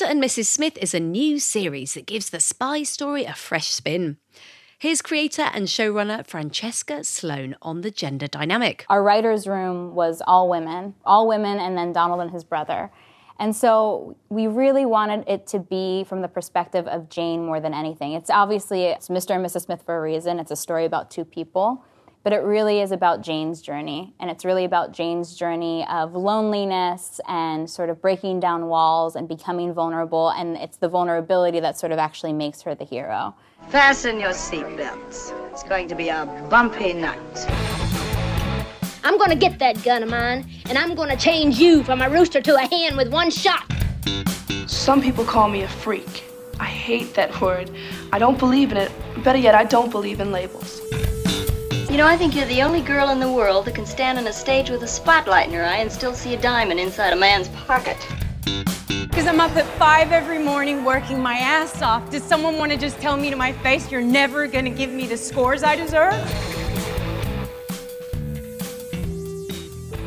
Mr. and Mrs. Smith is a new series that gives the spy story a fresh spin. Here's creator and showrunner Francesca Sloane on the gender dynamic. Our writer's room was all women, all women, and then Donald and his brother. And so we really wanted it to be from the perspective of Jane more than anything. It's obviously it's Mr. and Mrs. Smith for a reason. It's a story about two people, but it really is about Jane's journey. And it's really about Jane's journey of loneliness and sort of breaking down walls and becoming vulnerable. And it's the vulnerability that sort of actually makes her the hero. Fasten your seatbelts. It's going to be a bumpy night. I'm gonna get that gun of mine, and I'm gonna change you from a rooster to a hen with one shot. Some people call me a freak. I hate that word. I don't believe in it. Better yet, I don't believe in labels. You know, I think you're the only girl in the world that can stand on a stage with a spotlight in her eye and still see a diamond inside a man's pocket. Because I'm up at five every morning working my ass off. Does someone want to just tell me to my face, you're never going to give me the scores I deserve?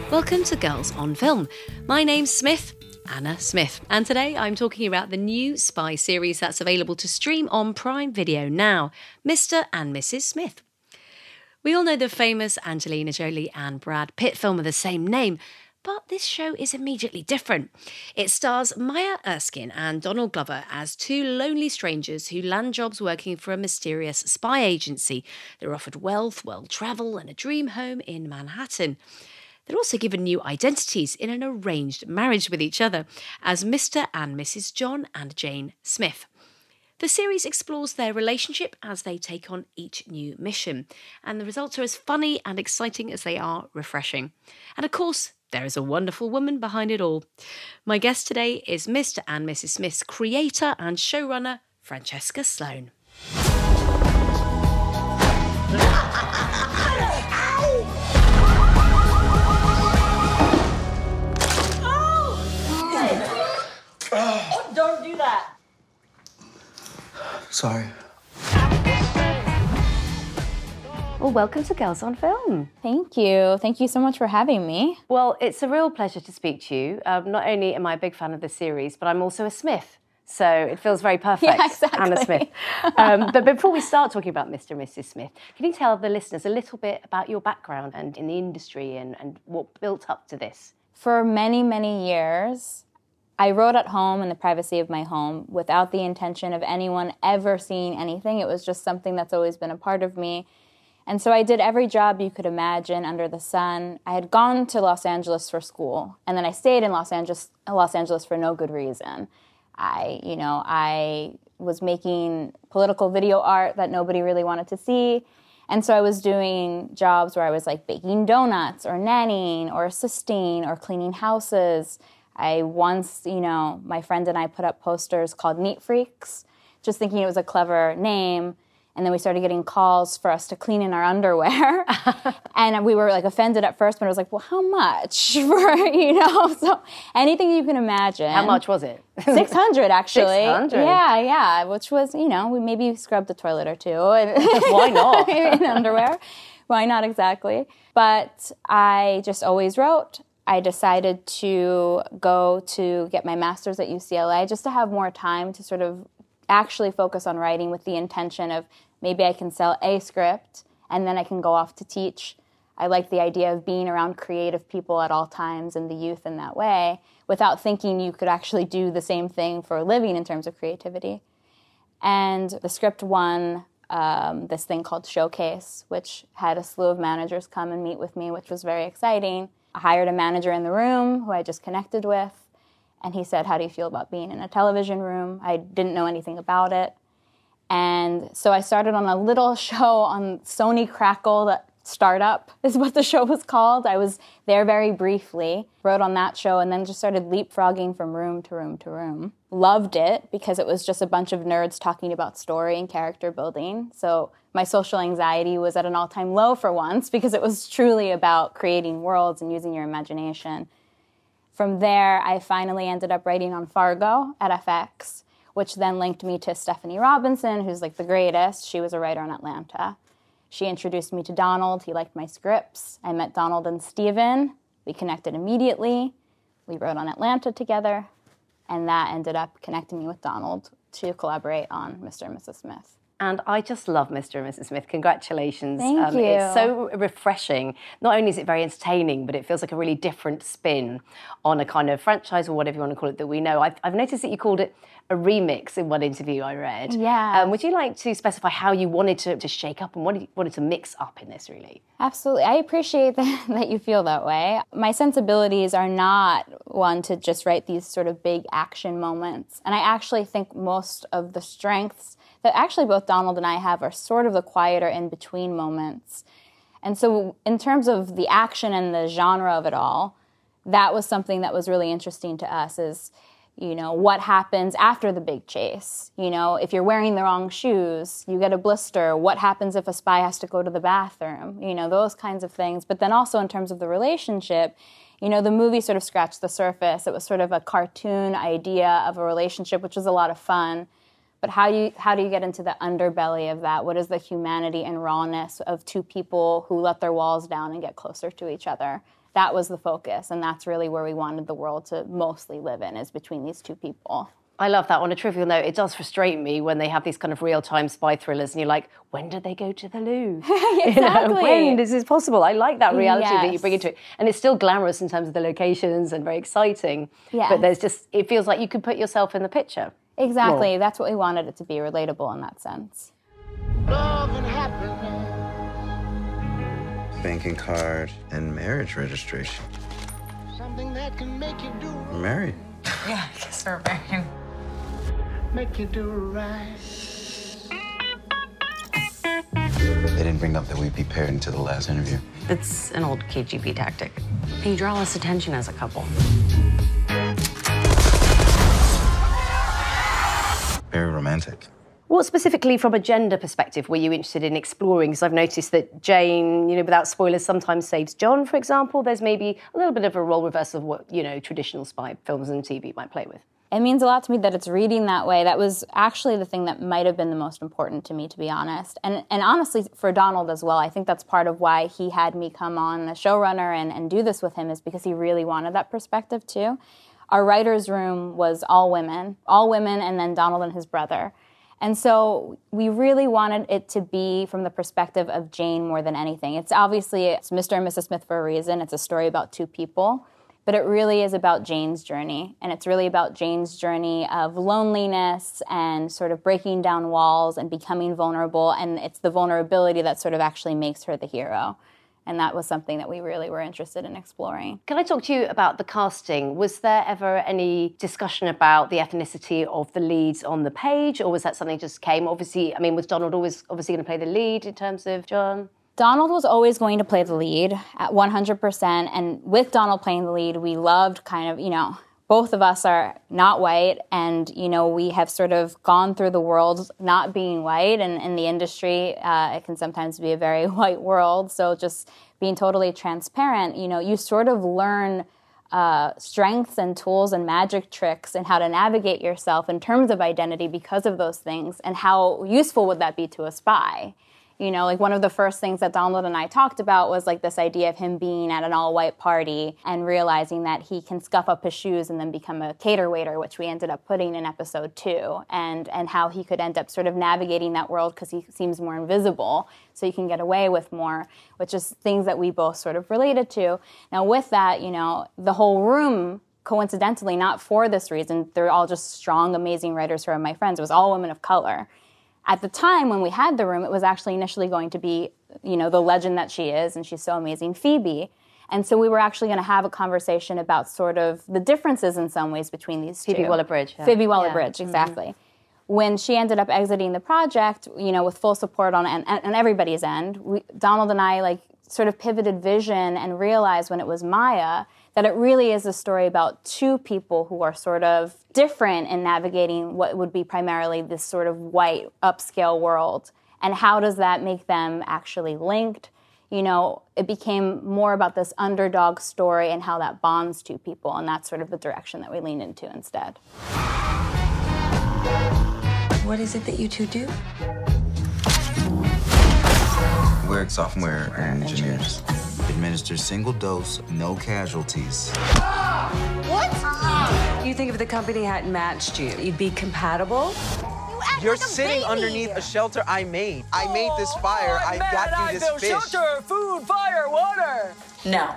Welcome to Girls on Film. My name's Smith, Anna Smith, and today I'm talking about the new spy series that's available to stream on Prime Video now Mr. and Mrs. Smith. We all know the famous Angelina Jolie and Brad Pitt film of the same name, but this show is immediately different. It stars Maya Erskine and Donald Glover as two lonely strangers who land jobs working for a mysterious spy agency. They're offered wealth, world travel, and a dream home in Manhattan. They're also given new identities in an arranged marriage with each other as Mr. and Mrs. John and Jane Smith. The series explores their relationship as they take on each new mission, and the results are as funny and exciting as they are refreshing. And of course, there is a wonderful woman behind it all. My guest today is Mr. and Mrs. Smith's creator and showrunner, Francesca Sloane. Sorry. Well, welcome to Girls on Film. Thank you. Thank you so much for having me. Well, it's a real pleasure to speak to you. Um, not only am I a big fan of the series, but I'm also a Smith. So it feels very perfect, Yeah, exactly. Anna Smith. Um, but before we start talking about Mr. and Mrs. Smith, can you tell the listeners a little bit about your background and in the industry and, and what built up to this? For many, many years, I wrote at home in the privacy of my home without the intention of anyone ever seeing anything. It was just something that's always been a part of me. And so I did every job you could imagine under the sun. I had gone to Los Angeles for school, and then I stayed in Los Angeles, Los Angeles for no good reason. I, you know, I was making political video art that nobody really wanted to see. And so I was doing jobs where I was like baking donuts or nannying or assisting or cleaning houses. I once, you know, my friend and I put up posters called Neat Freaks, just thinking it was a clever name. And then we started getting calls for us to clean in our underwear. and we were like offended at first, but it was like, well, how much for, you know? So anything you can imagine. How much was it? 600 actually. 600? Yeah, yeah, which was, you know, we maybe scrubbed the toilet or two. And Why not? in underwear. Why not exactly? But I just always wrote. I decided to go to get my master's at UCLA just to have more time to sort of actually focus on writing with the intention of maybe I can sell a script and then I can go off to teach. I like the idea of being around creative people at all times and the youth in that way without thinking you could actually do the same thing for a living in terms of creativity. And the script won um, this thing called Showcase, which had a slew of managers come and meet with me, which was very exciting. I hired a manager in the room who I just connected with, and he said, How do you feel about being in a television room? I didn't know anything about it. And so I started on a little show on Sony Crackle that Startup is what the show was called. I was there very briefly, wrote on that show, and then just started leapfrogging from room to room to room. Loved it because it was just a bunch of nerds talking about story and character building. So my social anxiety was at an all time low for once because it was truly about creating worlds and using your imagination. From there, I finally ended up writing on Fargo at FX, which then linked me to Stephanie Robinson, who's like the greatest. She was a writer on Atlanta. She introduced me to Donald. He liked my scripts. I met Donald and Stephen. We connected immediately. We wrote on Atlanta together. And that ended up connecting me with Donald to collaborate on Mr. and Mrs. Smith. And I just love Mr. and Mrs. Smith. Congratulations. Thank um, you. It's so refreshing. Not only is it very entertaining, but it feels like a really different spin on a kind of franchise or whatever you want to call it that we know. I've, I've noticed that you called it a remix in one interview I read. Yeah. Um, would you like to specify how you wanted to, to shake up and what you wanted to mix up in this, really? Absolutely. I appreciate that, that you feel that way. My sensibilities are not one to just write these sort of big action moments. And I actually think most of the strengths that actually both Donald and I have are sort of the quieter in between moments. And so, in terms of the action and the genre of it all, that was something that was really interesting to us is you know what happens after the big chase. You know if you're wearing the wrong shoes you get a blister. What happens if a spy has to go to the bathroom? You know those kinds of things. But then also in terms of the relationship you know the movie sort of scratched the surface. It was sort of a cartoon idea of a relationship which was a lot of fun but how do you how do you get into the underbelly of that what is the humanity and rawness of two people who let their walls down and get closer to each other that was the focus and that's really where we wanted the world to mostly live in is between these two people I love that. On a trivial note, it does frustrate me when they have these kind of real-time spy thrillers, and you're like, when do they go to the Louvre? exactly. You know, when is this possible? I like that reality that you bring into it, and it's still glamorous in terms of the locations and very exciting. Yes. But there's just it feels like you could put yourself in the picture. Exactly that's what we wanted it to be relatable in that sense love and happiness. banking card, and marriage registration. Something that can make you do We're married. Yeah, I guess we're married. make you do right. They didn't bring up that we'd be paired until the last interview. It's an old KGB tactic. You draw less attention as a couple. Very romantic. What specifically, from a gender perspective, were you interested in exploring? Because I've noticed that Jane, you know, without spoilers, sometimes saves John, for example. There's maybe a little bit of a role reversal of what you know traditional spy films and TV might play with. it means a lot to me that it's reading that way that was actually the thing that might have been the most important to me to be honest and and honestly for donald as well i think that's part of why he had me come on the showrunner and, and do this with him is because he really wanted that perspective too our writers room was all women all women and then donald and his brother and so we really wanted it to be from the perspective of Jane more than anything. It's obviously it's Mr. and Mrs. Smith for a reason. It's a story about two people, but it really is about Jane's journey. And it's really about Jane's journey of loneliness and sort of breaking down walls and becoming vulnerable. And it's the vulnerability that sort of actually makes her the hero. And that was something that we really were interested in exploring. Can I talk to you about the casting? Was there ever any discussion about the ethnicity of the leads on the page, or was that something just came? Obviously, I mean, was Donald always obviously going to play the lead in terms of John? Donald was always going to play the lead at 100%. And with Donald playing the lead, we loved kind of, you know, both of us are not white. And, you know, we have sort of gone through the world not being white. And in the industry, uh, it can sometimes be a very white world. So just being totally transparent, you know, you sort of learn uh, strengths and tools and magic tricks and how to navigate yourself in terms of identity because of those things and how useful would that be to a spy you know like one of the first things that donald and i talked about was like this idea of him being at an all-white party and realizing that he can scuff up his shoes and then become a cater waiter which we ended up putting in episode two and and how he could end up sort of navigating that world because he seems more invisible so you can get away with more which is things that we both sort of related to. Now with that you know the whole room coincidentally not for this reason they're all just strong amazing writers who are my friends it was all women of color at the time when we had the room, it was actually initially going to be, you know, the legend that she is, and she's so amazing, Phoebe. And so we were actually going to have a conversation about sort of the differences in some ways between these Phoebe two. Waller-Bridge, yeah. Phoebe Waller Yeah. Bridge, mm-hmm. exactly. When she ended up exiting the project, you know, with full support on and, and everybody's end, we, Donald and I like sort of pivoted vision and realized when it was Maya that it really is a story about two people who are sort of different in navigating what would be primarily this sort of white upscale world. And how does that make them actually linked? You know, it became more about this underdog story and how that bonds two people. And that's sort of the direction that we leaned into instead. What is it that you two do? We're software engineers. Administer single dose, no casualties. What? You think if the company hadn't matched you, you'd be compatible? You're sitting underneath a shelter I made. I made this fire. I got you this fish. Shelter, food, fire, water. No.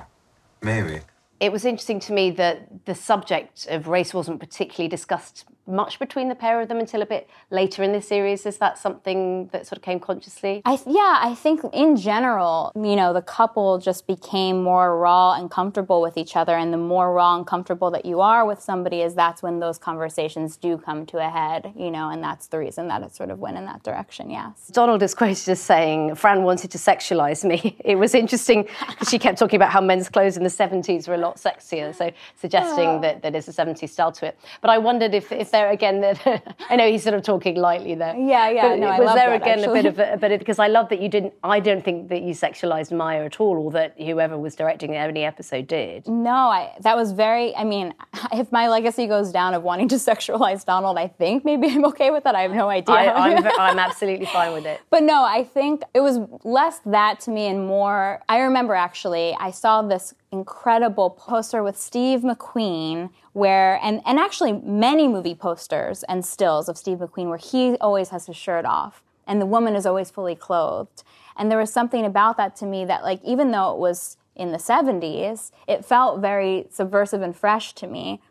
Maybe. It was interesting to me that the subject of race wasn't particularly discussed much between the pair of them until a bit later in the series. Is that something that sort of came consciously? I yeah, I think in general, you know, the couple just became more raw and comfortable with each other, and the more raw and comfortable that you are with somebody, is that's when those conversations do come to a head, you know, and that's the reason that it sort of went in that direction. Yes. Donald is quoted as saying, Fran wanted to sexualize me. It was interesting because she kept talking about how men's clothes in the 70s were a lot sexier, so suggesting oh. that, that there's a 70s style to it. But I wondered if, if there again, that I know he's sort of talking lightly there. Yeah, yeah. But no, I was there that, again actually. a bit of a, of, because I love that you didn't, I don't think that you sexualized Maya at all, or that whoever was directing any episode did. No, I that was very. I mean, if my legacy goes down of wanting to sexualize Donald, I think maybe I'm okay with that. I have no idea. I, I'm, I'm absolutely fine with it. But no, I think it was less that to me and more. I remember actually, I saw this incredible poster with Steve McQueen where, and, and actually many movie posters and stills of Steve McQueen where he always has his shirt off and the woman is always fully clothed. And there was something about that to me that, like, even though it was in the 70s, it felt very subversive and fresh to me.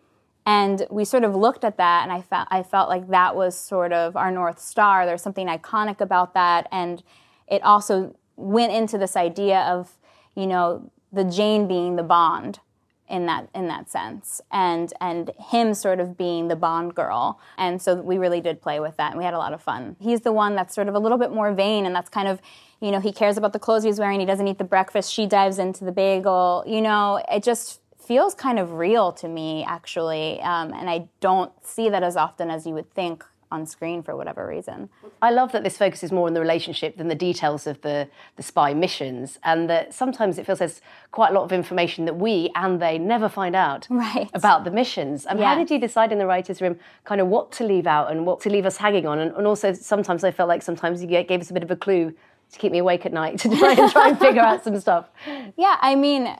And we sort of looked at that, and I felt I felt like that was sort of our north star. There's something iconic about that, and it also went into this idea of, you know, the Jane being the Bond in that in that sense, and and him sort of being the Bond girl. And so we really did play with that, and we had a lot of fun. He's the one that's sort of a little bit more vain, and that's kind of. You know, he cares about the clothes he's wearing. He doesn't eat the breakfast. She dives into the bagel. You know, it just feels kind of real to me, actually. Um, and I don't see that as often as you would think on screen for whatever reason. I love that this focuses more on the relationship than the details of the, the spy missions, and that sometimes it feels there's quite a lot of information that we and they never find out Right. about the missions. And how Yeah. did you decide in the writers' room kind of what to leave out and what to leave us hanging on? And, and also sometimes I felt like sometimes you gave us a bit of a clue to keep me awake at night to try and try and figure out some stuff. Yeah, I mean,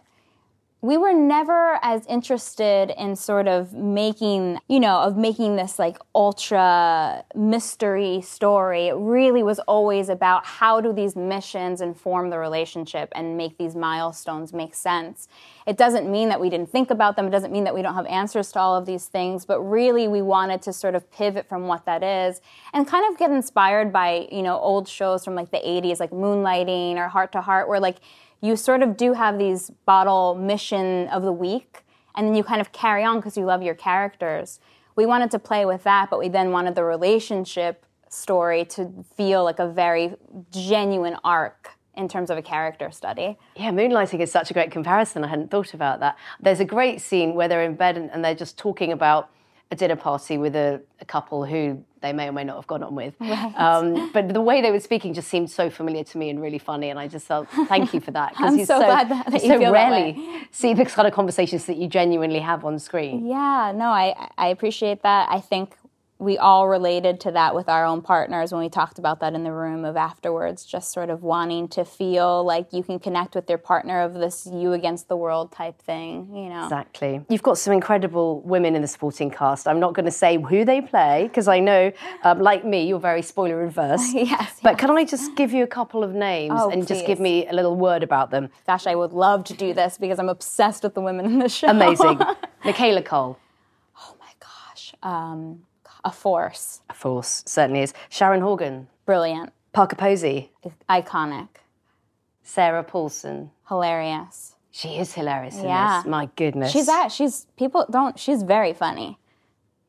we were never as interested in sort of making, you know, of making this like ultra mystery story. It really was always about how do these missions inform the relationship and make these milestones make sense. It doesn't mean that we didn't think about them. It doesn't mean that we don't have answers to all of these things, but really we wanted to sort of pivot from what that is and kind of get inspired by, you know, old shows from like the 80s like Moonlighting or Hart to Hart where like you sort of do have these bottle mission of the week and then you kind of carry on because you love your characters. We wanted to play with that, but we then wanted the relationship story to feel like a very genuine arc in terms of a character study. Yeah, moonlighting is such a great comparison. I hadn't thought about that. There's a great scene where they're in bed and, they're just talking about a dinner party with a, a couple who they may or may not have gone on with. Right. Um, but the way they were speaking just seemed so familiar to me and really funny. And I just felt, thank you for that. I'm so glad that- that you you so rarely see the kind of conversations that you genuinely have on screen. Yeah, no, I I appreciate that. I think we all related to that with our own partners when we talked about that in the room of afterwards, just sort of wanting to feel like you can connect with your partner of this you against the world type thing, you know. Exactly. You've got some incredible women in the supporting cast. I'm not going to say who they play because I know, um, like me, you're very spoiler adverse. yes. But can I just give you a couple of names Oh, and just give me a little word about them? Gosh, I would love to do this because I'm obsessed with the women in the show. Amazing. Michaela Coel, Oh my gosh. um, a force. a force, certainly is. Sharon Horgan, Brilliant. Parker Posey, Iconic. Sarah Paulson. Hilarious. She is hilarious in Yeah. this. My goodness. She's at she's people don't she's very funny.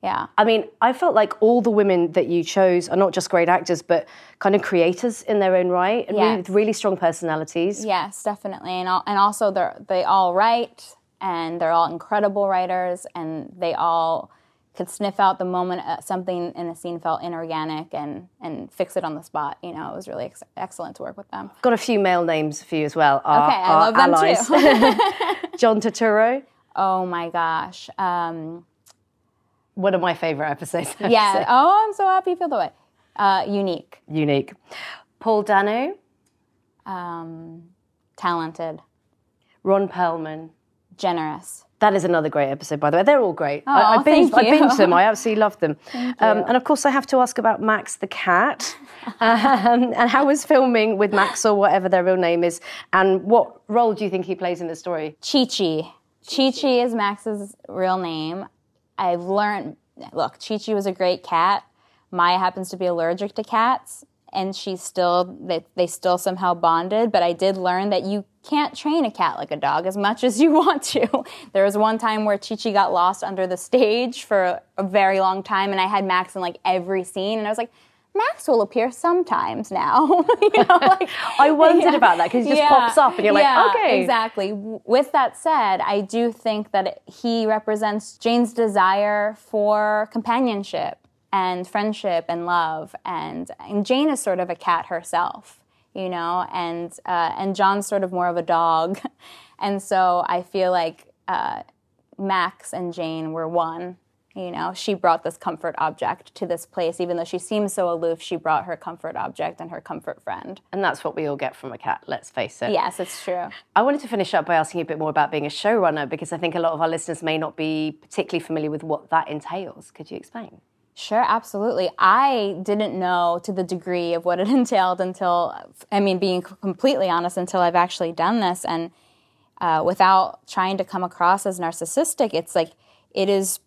Yeah. I mean, I felt like all the women that you chose are not just great actors, but kind of creators in their own right, and really, Yes. with really strong personalities. Yes, definitely. And all, and also they're they all write and they're all incredible writers and they all could sniff out the moment uh, something in a scene felt inorganic and and fix it on the spot. You know, it was really ex- excellent to work with them. Got a few male names for you as well. Our, Okay, I love them too. John Turturro, Oh my gosh. Um, one of my favorite episodes. I yeah. Oh, I'm so happy you feel the way. Uh, unique. Unique. Paul Dano, Um, talented. Ron Perlman, Generous. That is another great episode, by the way. They're all great. Oh, I, I, binged, I binged them. I absolutely love them. Um, and of course, I have to ask about Max the cat. um, and how was filming with Max or whatever their real name is? And what role do you think he plays in the story? Chi Chi. Chi Chi is Max's real name. I've learned, look, Chi Chi was a great cat. Maya happens to be allergic to cats, and she's still, they, they still somehow bonded. But I did learn that you can't train a cat like a dog as much as you want to. There was one time where Chi Chi got lost under the stage for a very long time, and I had Max in like every scene, and I was like, Max will appear sometimes now. you know, like, I wondered about that because he just pops up and you're like, okay. Exactly. With that said, I do think that it- he represents Jane's desire for companionship and friendship and love, and, and Jane is sort of a cat herself, you know, and uh, and John's sort of more of a dog, and so I feel like uh, Max and Jane were one. You know, she brought this comfort object to this place, even though she seems so aloof. She brought her comfort object and her comfort friend. And that's what we all get from a cat, let's face it. Yes, it's true. I wanted to finish up by asking you a bit more about being a showrunner because I think a lot of our listeners may not be particularly familiar with what that entails. Could you explain? Sure, absolutely. I didn't know to the degree of what it entailed until, I mean, being completely honest, until I've actually done this. And uh, without trying to come across as narcissistic, it's like it is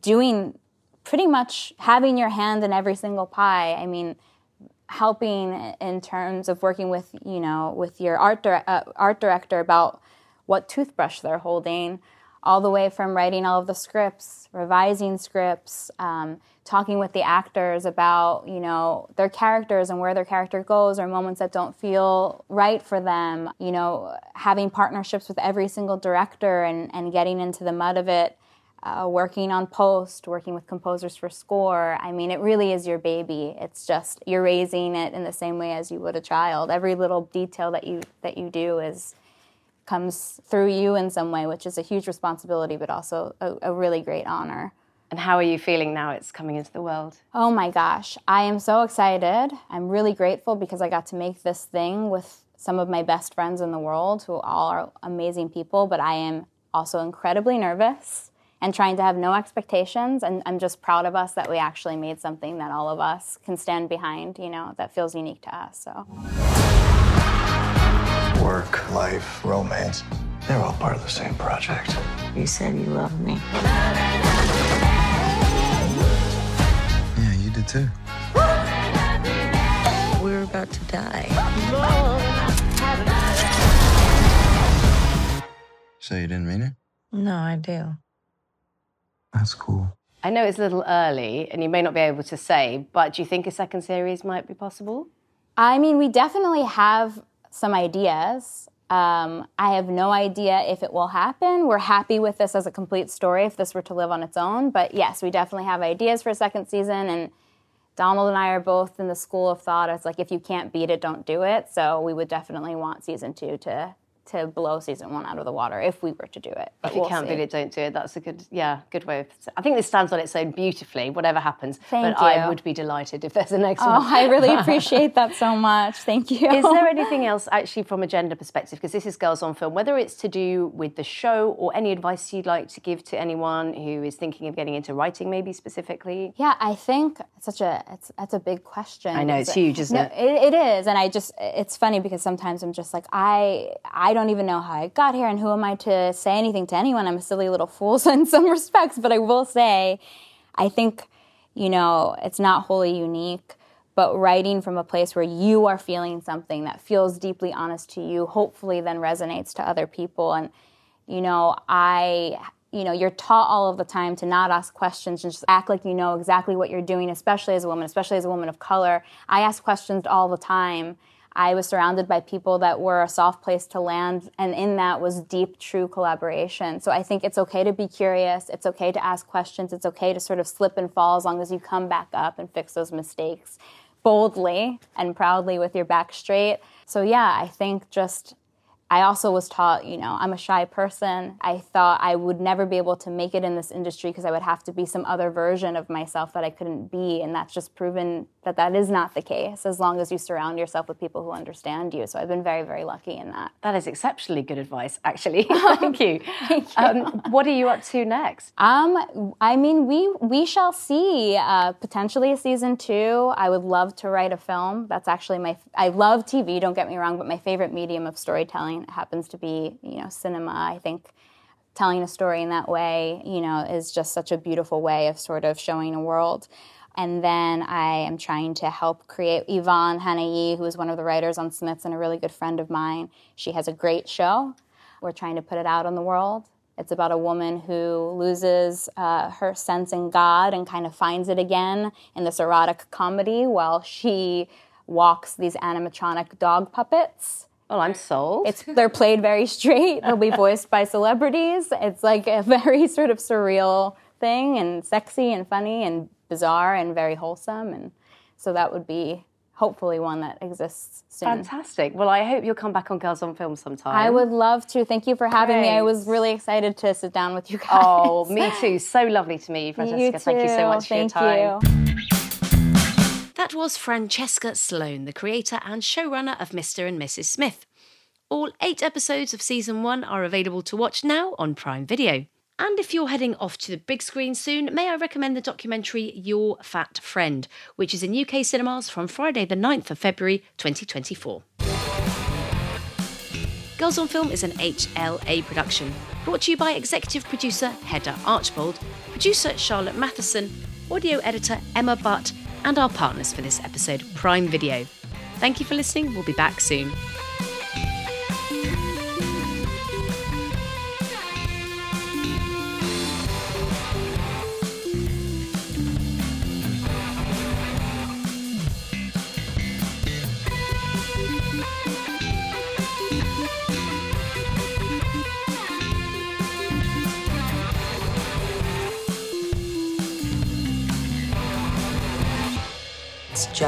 doing pretty much having your hand in every single pie. I mean, helping in terms of working with you know with your art dir- uh, art director about what toothbrush they're holding, all the way from writing all of the scripts, revising scripts, um, talking with the actors about you know their characters and where their character goes, or moments that don't feel right for them. You know, having partnerships with every single director and and getting into the mud of it uh, working on post, working with composers for score. I mean, it really is your baby. It's just you're raising it in the same way as you would a child. Every little detail that you that you do is comes through you in some way, which is a huge responsibility, but also a, a really great honor. And how are you feeling now it's coming into the world? Oh my gosh, I am so excited. I'm really grateful because I got to make this thing with some of my best friends in the world who all are amazing people, but I am also incredibly nervous and trying to have no expectations and I'm just proud of us that we actually made something that all of us can stand behind, you know, that feels unique to us. So Work, life, romance, they're all part of the same project. You said you loved me. Yeah, you did too. We're about to die. So you didn't mean it? No, I do. That's cool. I know it's a little early and you may not be able to say, but do you think a second series might be possible? I mean, we definitely have some ideas. Um, I have no idea if it will happen. We're happy with this as a complete story if this were to live on its own. But yes, we definitely have ideas for a second season. And Donald and I are both in the school of thought. It's like if you can't beat it, don't do it. So we would definitely want season two to to blow season one out of the water if we were to do it. But If you we'll can't see. beat it, don't do it. That's a good, yeah, good way of. I think this stands on its own beautifully, whatever happens. Thank but I would be delighted if there's a next Oh, one. I really appreciate that so much. Thank you. Is there anything else, actually, from a gender perspective? Because this is Girls on Film, whether it's to do with the show or any advice you'd like to give to anyone who is thinking of getting into writing, maybe specifically? Yeah, I think it's such a it's that's a big question. I know, it's huge, isn't No, it? it? It is, and I just it's funny because sometimes I'm just like I I don't even know how I got here, and who am I to say anything to anyone? I'm a silly little fool in some respects, but I will say, I think you know it's not wholly unique. But writing from a place where you are feeling something that feels deeply honest to you, hopefully then resonates to other people. And you know, I you know, you're taught all of the time to not ask questions and just act like you know exactly what you're doing, especially as a woman, especially as a woman of color. I ask questions all the time. I was surrounded by people that were a soft place to land, and in that was deep, true collaboration. So I think it's okay to be curious. It's okay to ask questions. It's okay to sort of slip and fall as long as you come back up and fix those mistakes boldly and proudly with your back straight. So yeah, I think just I also was taught, you know, I'm a shy person. I thought I would never be able to make it in this industry because I would have to be some other version of myself that I couldn't be. And that's just proven that that is not the case as long as you surround yourself with people who understand you. So I've been very, very lucky in that. That is exceptionally good advice, actually. Thank you. Thank you. Um, what are you up to next? Um, I mean, we we shall see. Uh, potentially a season two. I would love to write a film. That's actually my. I love TV. Don't get me wrong, but my favorite medium of storytelling happens to be, you know, cinema. I think telling a story in that way, you know, is just such a beautiful way of sort of showing a world. And then I am trying to help create Yvonne Hanayi, who is one of the writers on Smiths and a really good friend of mine. She has a great show. We're trying to put it out on the world. It's about a woman who loses uh, her sense in God and kind of finds it again in this erotic comedy while she walks these animatronic dog puppets. Well, I'm sold. It's they're played very straight. They'll be voiced by celebrities. It's like a very sort of surreal thing and sexy and funny and bizarre and very wholesome and so that would be hopefully one that exists soon. Fantastic. Well, I hope you'll come back on Girls on Film sometime. I would love to. Thank you for having Great. me. I was really excited to sit down with you guys. Oh, me too. So lovely to meet you, Francesca. You Thank you so much Thank for your time. You. That was Francesca Sloane, the creator and showrunner of Mr. and Mrs. Smith. All eight episodes of season one are available to watch now on Prime Video. And if you're heading off to the big screen soon, may I recommend the documentary Your Fat Friend, which is in UK cinemas from Friday, the 9th of February 2024. Girls on Film is an HLA production, brought to you by executive producer Hedda Archbold, producer Charlotte Matheson, audio editor Emma Butt, and our partners for this episode, Prime Video. Thank you for listening. We'll be back soon.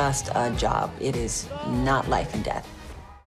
Just a job. It is not life and death.